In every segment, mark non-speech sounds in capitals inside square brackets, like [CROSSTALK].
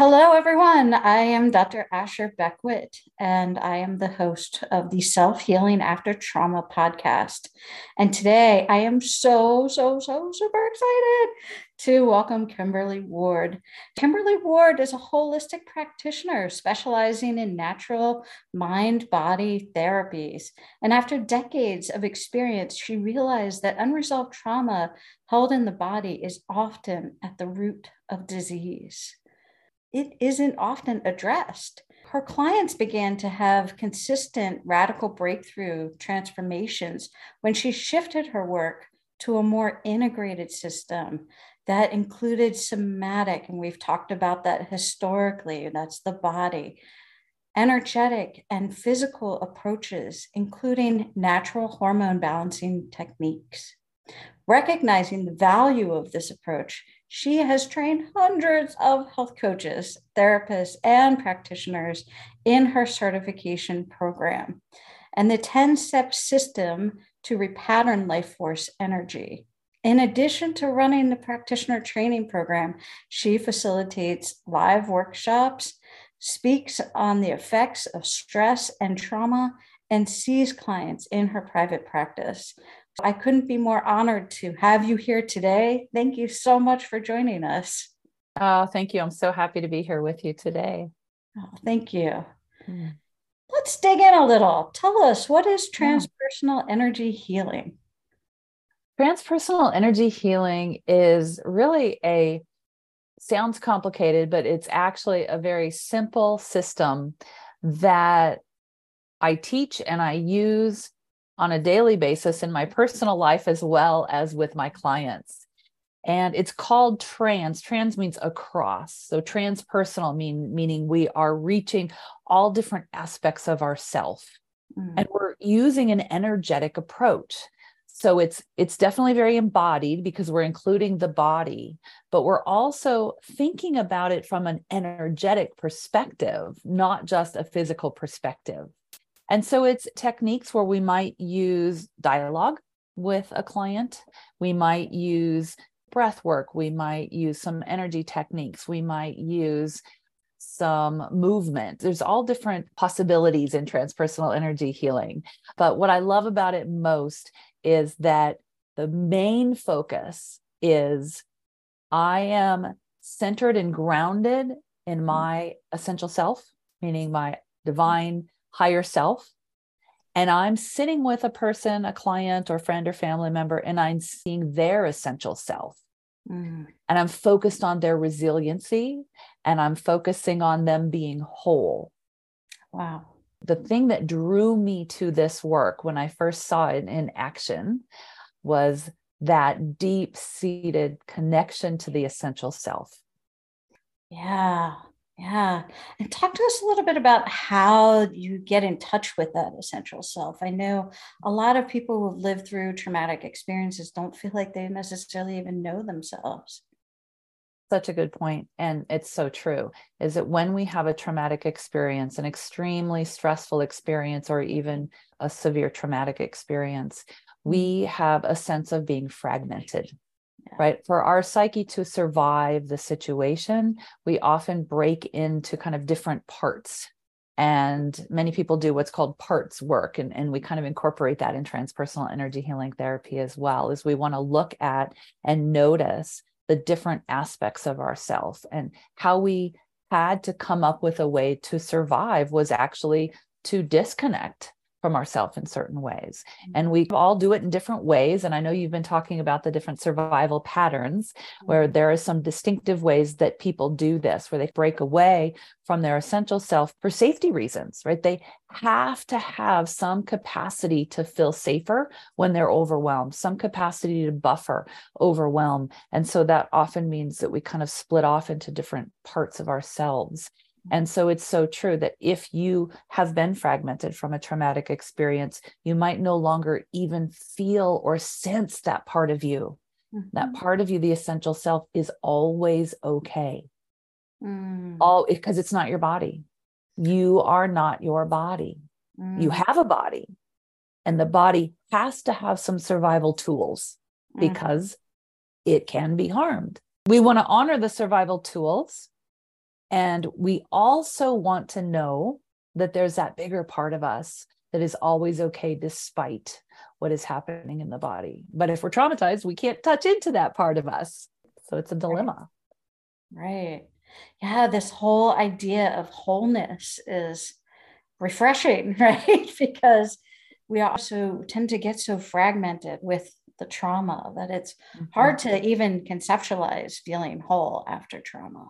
Hello, everyone. I am Dr. Asher Beckwith, and I am the host of the Self Healing After Trauma podcast. And today I am so, so, so super excited to welcome Kimberly Ward. Kimberly Ward is a holistic practitioner specializing in natural mind body therapies. And after decades of experience, she realized that unresolved trauma held in the body is often at the root of disease it isn't often addressed. Her clients began to have consistent radical breakthrough transformations when she shifted her work to a more integrated system that included somatic, and we've talked about that historically, that's the body, energetic and physical approaches, including natural hormone balancing techniques. Recognizing the value of this approach, she has trained hundreds of health coaches, therapists, and practitioners in her certification program and the 10 step system to repattern life force energy. In addition to running the practitioner training program, she facilitates live workshops, speaks on the effects of stress and trauma, and sees clients in her private practice. I couldn't be more honored to have you here today. Thank you so much for joining us. Oh, thank you. I'm so happy to be here with you today. Oh, thank you. Mm. Let's dig in a little. Tell us what is transpersonal energy healing? Transpersonal energy healing is really a sounds complicated, but it's actually a very simple system that I teach and I use on a daily basis in my personal life as well as with my clients. And it's called trans. Trans means across. So transpersonal mean meaning we are reaching all different aspects of ourself. Mm. And we're using an energetic approach. So it's it's definitely very embodied because we're including the body, but we're also thinking about it from an energetic perspective, not just a physical perspective. And so it's techniques where we might use dialogue with a client. We might use breath work. We might use some energy techniques. We might use some movement. There's all different possibilities in transpersonal energy healing. But what I love about it most is that the main focus is I am centered and grounded in my essential self, meaning my divine higher self and I'm sitting with a person, a client or friend or family member, and I'm seeing their essential self. Mm. And I'm focused on their resiliency and I'm focusing on them being whole. Wow. The thing that drew me to this work when I first saw it in action was that deep seated connection to the essential self. Yeah. Yeah. And talk to us a little bit about how you get in touch with that essential self. I know a lot of people who've lived through traumatic experiences don't feel like they necessarily even know themselves. Such a good point, And it's so true is that when we have a traumatic experience, an extremely stressful experience, or even a severe traumatic experience, we mm-hmm. have a sense of being fragmented right? For our psyche to survive the situation, we often break into kind of different parts. And many people do what's called parts work. And, and we kind of incorporate that in transpersonal energy healing therapy as well, is we want to look at and notice the different aspects of ourself and how we had to come up with a way to survive was actually to disconnect from ourselves in certain ways. And we all do it in different ways. And I know you've been talking about the different survival patterns where mm-hmm. there are some distinctive ways that people do this, where they break away from their essential self for safety reasons, right? They have to have some capacity to feel safer when they're overwhelmed, some capacity to buffer overwhelm. And so that often means that we kind of split off into different parts of ourselves. And so it's so true that if you have been fragmented from a traumatic experience, you might no longer even feel or sense that part of you. Mm-hmm. That part of you, the essential self, is always okay. Mm. All because it's not your body. You are not your body. Mm. You have a body, and the body has to have some survival tools mm. because it can be harmed. We want to honor the survival tools And we also want to know that there's that bigger part of us that is always okay despite what is happening in the body. But if we're traumatized, we can't touch into that part of us. So it's a dilemma. Right. Yeah. This whole idea of wholeness is refreshing, [LAUGHS] right? because we also tend to get so fragmented with the trauma that it's mm-hmm. hard to even conceptualize feeling whole after trauma.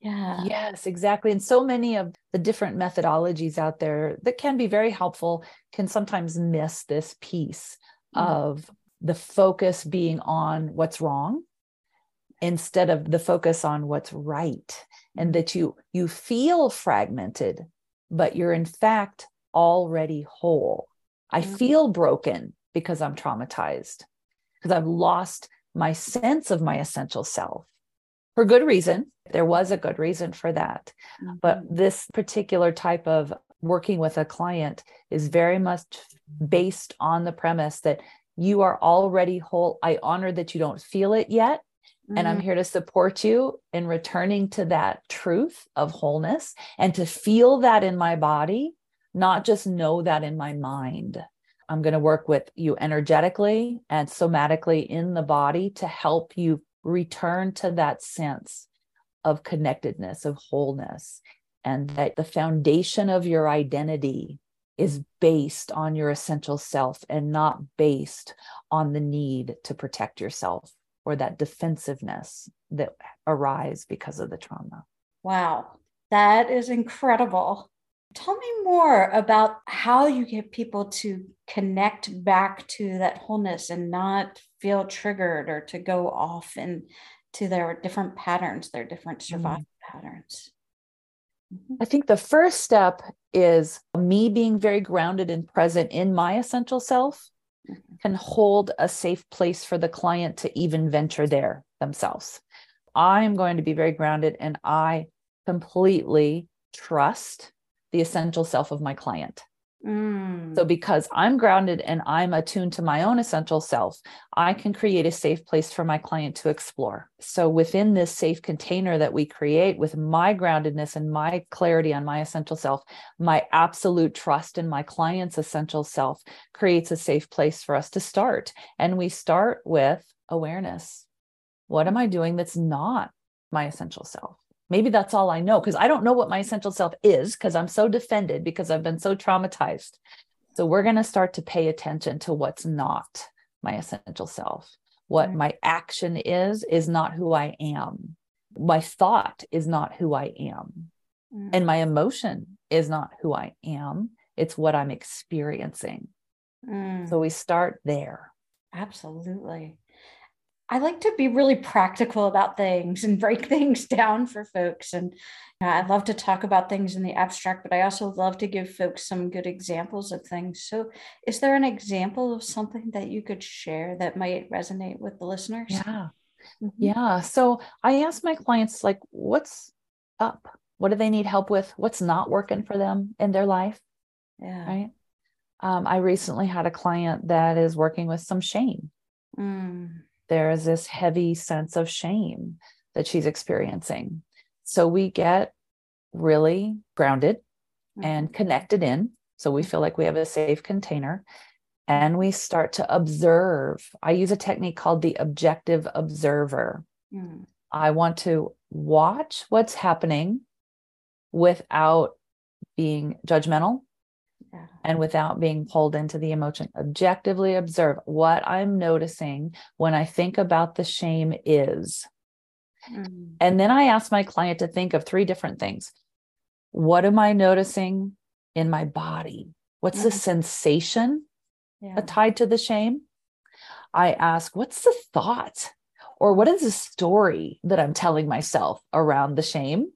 Yeah. Yes, exactly. And so many of the different methodologies out there that can be very helpful can sometimes miss this piece mm. of the focus being on what's wrong instead of the focus on what's right and mm. that you you feel fragmented but you're in fact already whole. I mm. feel broken because I'm traumatized because I've lost my sense of my essential self for good reason. There was a good reason for that. Mm-hmm. But this particular type of working with a client is very much based on the premise that you are already whole. I honor that you don't feel it yet. Mm-hmm. And I'm mm-hmm. here to support you in returning to that truth of wholeness and to feel that in my body, not just know that in my mind. I'm going to work with you energetically and somatically in the body to help you return to that sense of connectedness, of wholeness, and that the foundation of your identity is based on your essential self and not based on the need to protect yourself or that defensiveness that arise because of the trauma. Wow, that is incredible. Tell me more about how you get people to connect back to that wholeness and not feel triggered or to go off into their different patterns, their different survival mm-hmm. patterns. Mm-hmm. I think the first step is me being very grounded and present in my essential self mm-hmm. can hold a safe place for the client to even venture there themselves. I'm going to be very grounded and I completely trust the essential self of my client. Mm. So, because I'm grounded and I'm attuned to my own essential self, I can create a safe place for my client to explore. So, within this safe container that we create with my groundedness and my clarity on my essential self, my absolute trust in my client's essential self creates a safe place for us to start. And we start with awareness. What am I doing that's not my essential self? Maybe that's all I know because I don't know what my essential self is because I'm so defended because I've been so traumatized. So we're going to start to pay attention to what's not my essential self. What my action is, is not who I am. My thought is not who I am. Mm. And my emotion is not who I am. It's what I'm experiencing. Mm. So we start there. Absolutely. I like to be really practical about things and break [LAUGHS] things down for folks. And you know, I love to talk about things in the abstract, but I also love to give folks some good examples of things. So, is there an example of something that you could share that might resonate with the listeners? Yeah. Mm-hmm. Yeah. So, I ask my clients, like, what's up? What do they need help with? What's not working for them in their life? Yeah. Right. Um, I recently had a client that is working with some shame. Mm there is this heavy sense of shame that she's experiencing. So we get really grounded mm-hmm. and connected in. So we feel like we have a safe container and we start to observe. I use a technique called the objective observer. Mm. I want to watch what's happening without being judgmental yeah. and without being pulled into the emotion. Objectively observe what I'm noticing when I think about the shame is. Mm. And then I ask my client to think of three different things. What am I noticing in my body? What's the mm-hmm. sensation yeah. tied to the shame? I ask, what's the thought? Or what is the story that I'm telling myself around the shame?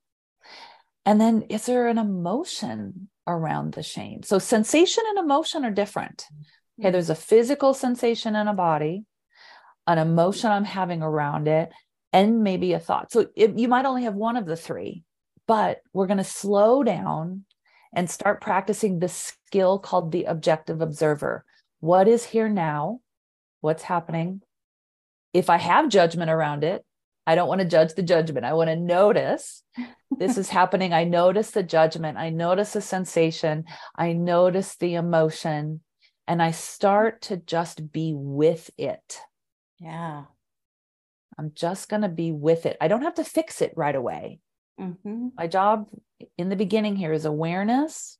And then is there an emotion around the shame. So sensation and emotion are different. Okay, mm-hmm. there's a physical sensation in a body, an emotion I'm having around it, and maybe a thought. So it, you might only have one of the three, but we're going to slow down and start practicing the skill called the objective observer. What is here now? What's happening? If I have judgment around it, I don't want to judge the judgment. I want to notice this is happening. I notice the judgment. I notice the sensation. I notice the emotion. And I start to just be with it. Yeah. I'm just going to be with it. I don't have to fix it right away. Mm-hmm. My job in the beginning here is awareness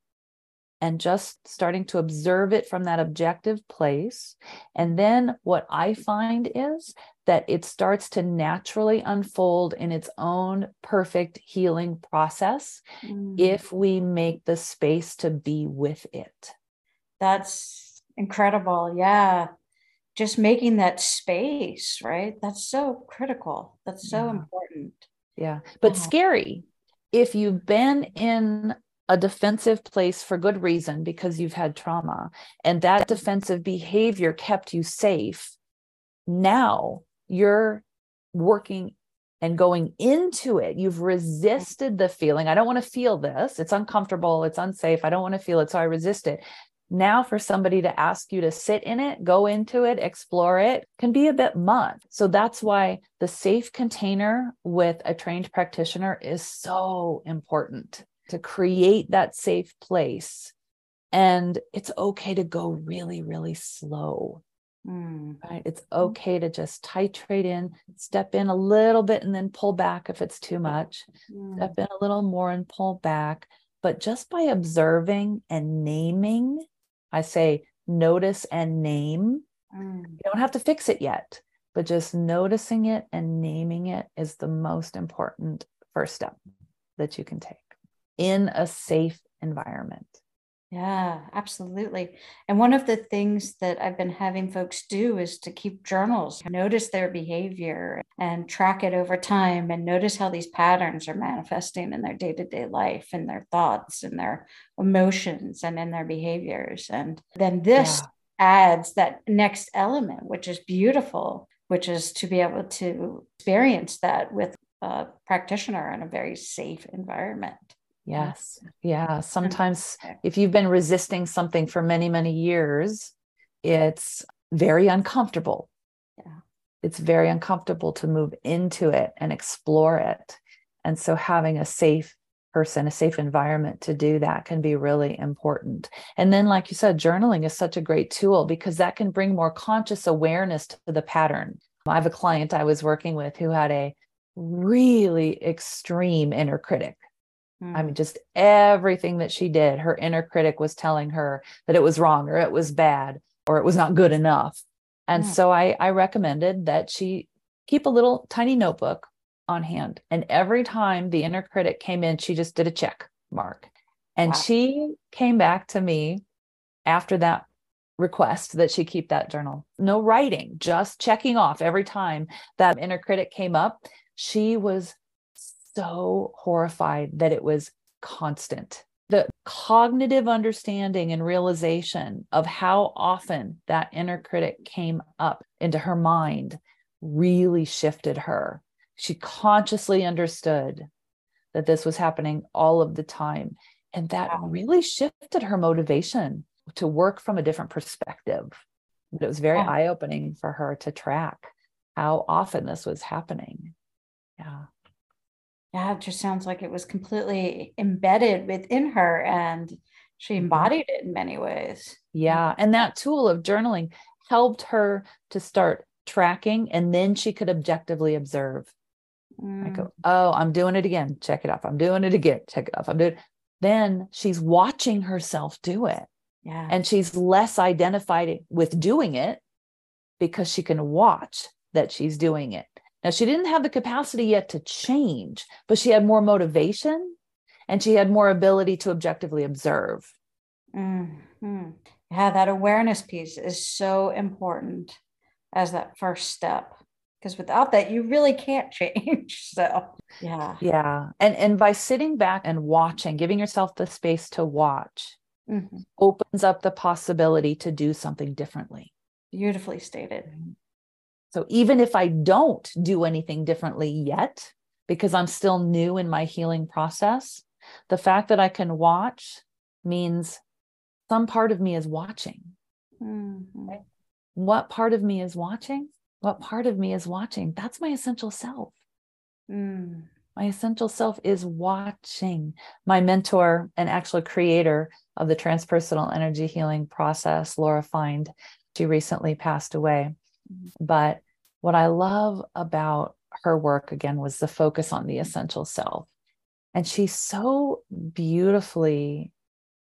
and just starting to observe it from that objective place. And then what I find is that it starts to naturally unfold in its own perfect healing process mm. if we make the space to be with it. That's incredible. Yeah. Just making that space, right? That's so critical. That's so yeah. important. Yeah. But scary. If you've been in a defensive place for good reason because you've had trauma and that defensive behavior kept you safe now you're working and going into it. You've resisted the feeling i don't want to feel this. It's uncomfortable. It's unsafe. I don't want to feel it. So i resist it. Now for somebody to ask you to sit in it go into it explore it can be a bit much. So that's why the safe container with a trained practitioner is so important to create that safe place. And it's okay to go really, really slow. Mm. Right. It's okay to just titrate in, step in a little bit and then pull back if it's too much, mm. step in a little more and pull back. But just by observing and naming, I say notice and name. Mm. You don't have to fix it yet, but just noticing it and naming it is the most important first step that you can take in a safe environment. Yeah, absolutely. And one of the things that I've been having folks do is to keep journals, notice their behavior and track it over time and notice how these patterns are manifesting in their day to day life and their thoughts and their emotions and in their behaviors. And then this yeah. adds that next element, which is beautiful, which is to be able to experience that with a practitioner in a very safe environment. Yes. Yeah. Sometimes if you've been resisting something for many, many years, it's very uncomfortable. Yeah. It's very uncomfortable to move into it and explore it. And so having a safe person, a safe environment to do that can be really important. And then, like you said, journaling is such a great tool because that can bring more conscious awareness to the pattern. I have a client I was working with who had a really extreme inner critic I mean, mm. just everything that she did, her inner critic was telling her that it was wrong or it was bad or it was not good enough. And mm. so I, I recommended that she keep a little tiny notebook on hand. And every time the inner critic came in, she just did a check mark. And wow. she came back to me after that request that she keep that journal. No writing, just checking off every time that inner critic came up. She was so horrified that it was constant. The cognitive understanding and realization of how often that inner critic came up into her mind really shifted her. She consciously understood that this was happening all of the time. And that really shifted her motivation to work from a different perspective. But it was very eye opening for her to track how often this was happening. Yeah yeah, it just sounds like it was completely embedded within her and she mm-hmm. embodied it in many ways. Yeah. And that tool of journaling helped her to start tracking and then she could objectively observe. Mm. I go, oh, I'm doing it again. Check it off. I'm doing it again. Check it off. I'm doing it. Then she's watching herself do it. Yeah. And she's less identified with doing it because she can watch that she's doing it. Now, she didn't have the capacity yet to change, but she had more motivation and she had more ability to objectively observe. Mm-hmm. Yeah, that awareness piece is so important as that first step because without that you really can't change [LAUGHS] so yeah yeah and and by sitting back and watching giving yourself the space to watch mm-hmm. opens up the possibility to do something differently beautifully stated so even if I don't do anything differently yet, because I'm still new in my healing process, the fact that I can watch means some part of me is watching. Mm-hmm. What part of me is watching? What part of me is watching? That's my essential self. Mm. My essential self is watching. My mentor and actual creator of the transpersonal energy healing process, Laura Find, she recently passed away. Mm-hmm. But what I love about her work again was the focus on the essential self. And she so beautifully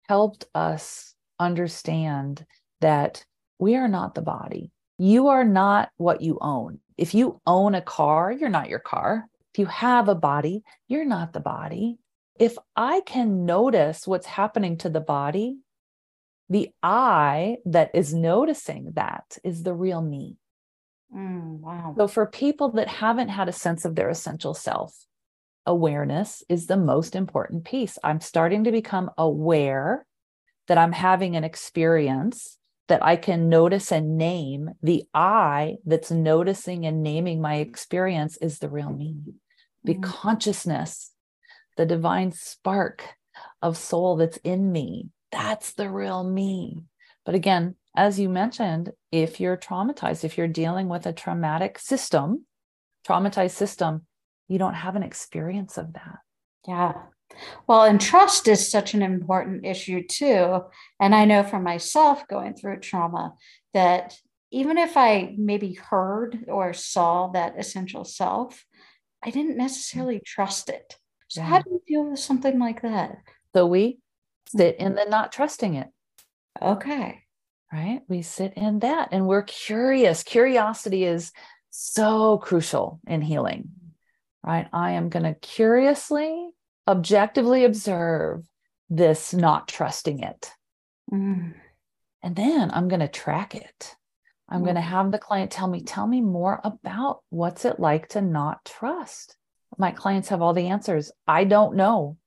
helped us understand that we are not the body. You are not what you own. If you own a car, you're not your car. If you have a body, you're not the body. If I can notice what's happening to the body, the I that is noticing that is the real me. Mm, wow. So, for people that haven't had a sense of their essential self, awareness is the most important piece. I'm starting to become aware that I'm having an experience that I can notice and name. The I that's noticing and naming my experience is the real me. The mm. consciousness, the divine spark of soul that's in me, that's the real me. But again, as you mentioned, if you're traumatized, if you're dealing with a traumatic system, traumatized system, you don't have an experience of that. Yeah. Well, and trust is such an important issue too. And I know for myself going through trauma that even if I maybe heard or saw that essential self, I didn't necessarily mm. trust it. So, yeah. how do you deal with something like that? So, we sit in the not trusting it. Okay right? We sit in that and we're curious. Curiosity is so crucial in healing, right? I am going to curiously, objectively observe this not trusting it. Mm. And then I'm going to track it. I'm mm. going to have the client tell me, tell me more about what's it like to not trust. My clients have all the answers. I don't know.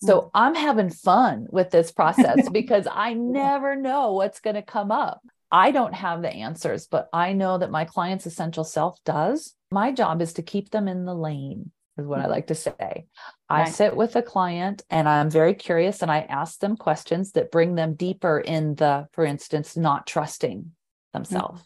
So mm. I'm having fun with this process [LAUGHS] because I never know what's going to come up. I don't have the answers, but I know that my client's essential self does. My job is to keep them in the lane, is what I mm. like to say. I sit with a client and I'm very curious and I ask them questions that bring them deeper in the, for instance, not trusting themselves. Mm-hmm.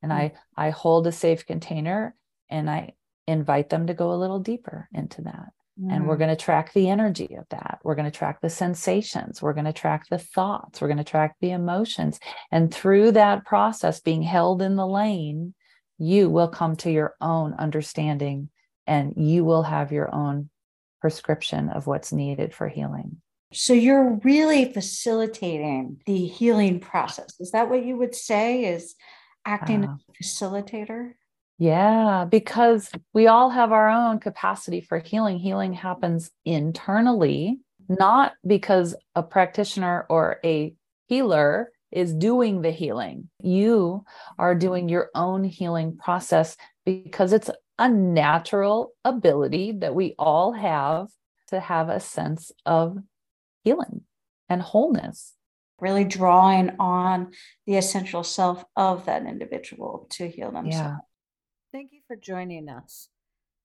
And I I hold a safe container and I invite them to go a little deeper into that. And we're mm. going to track the energy of that. We're going to track the sensations. We're going to track the thoughts. We're going to track the emotions. And through that process, being held in the lane, you will come to your own understanding and you will have your own prescription of what's needed for healing. So you're really facilitating the healing process. Is that what you would say is acting uh, as a facilitator? Yeah, because we all have our own capacity for healing. Healing happens internally, not because a practitioner or a healer is doing the healing. You are doing your own healing process because it's a natural ability that we all have to have a sense of healing and wholeness. Really drawing on the essential self of that individual to heal themselves. Yeah. Thank you for joining us.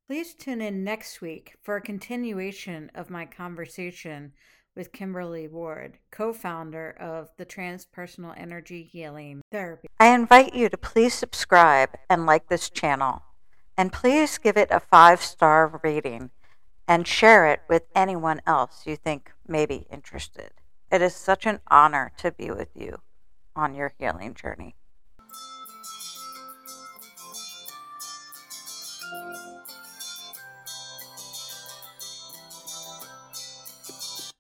Please tune in next week for a continuation of my conversation with Kimberly Ward, co founder of the Transpersonal Energy Healing Therapy. I invite you to please subscribe and like this channel, and please give it a five star rating and share it with anyone else you think may be interested. It is such an honor to be with you on your healing journey.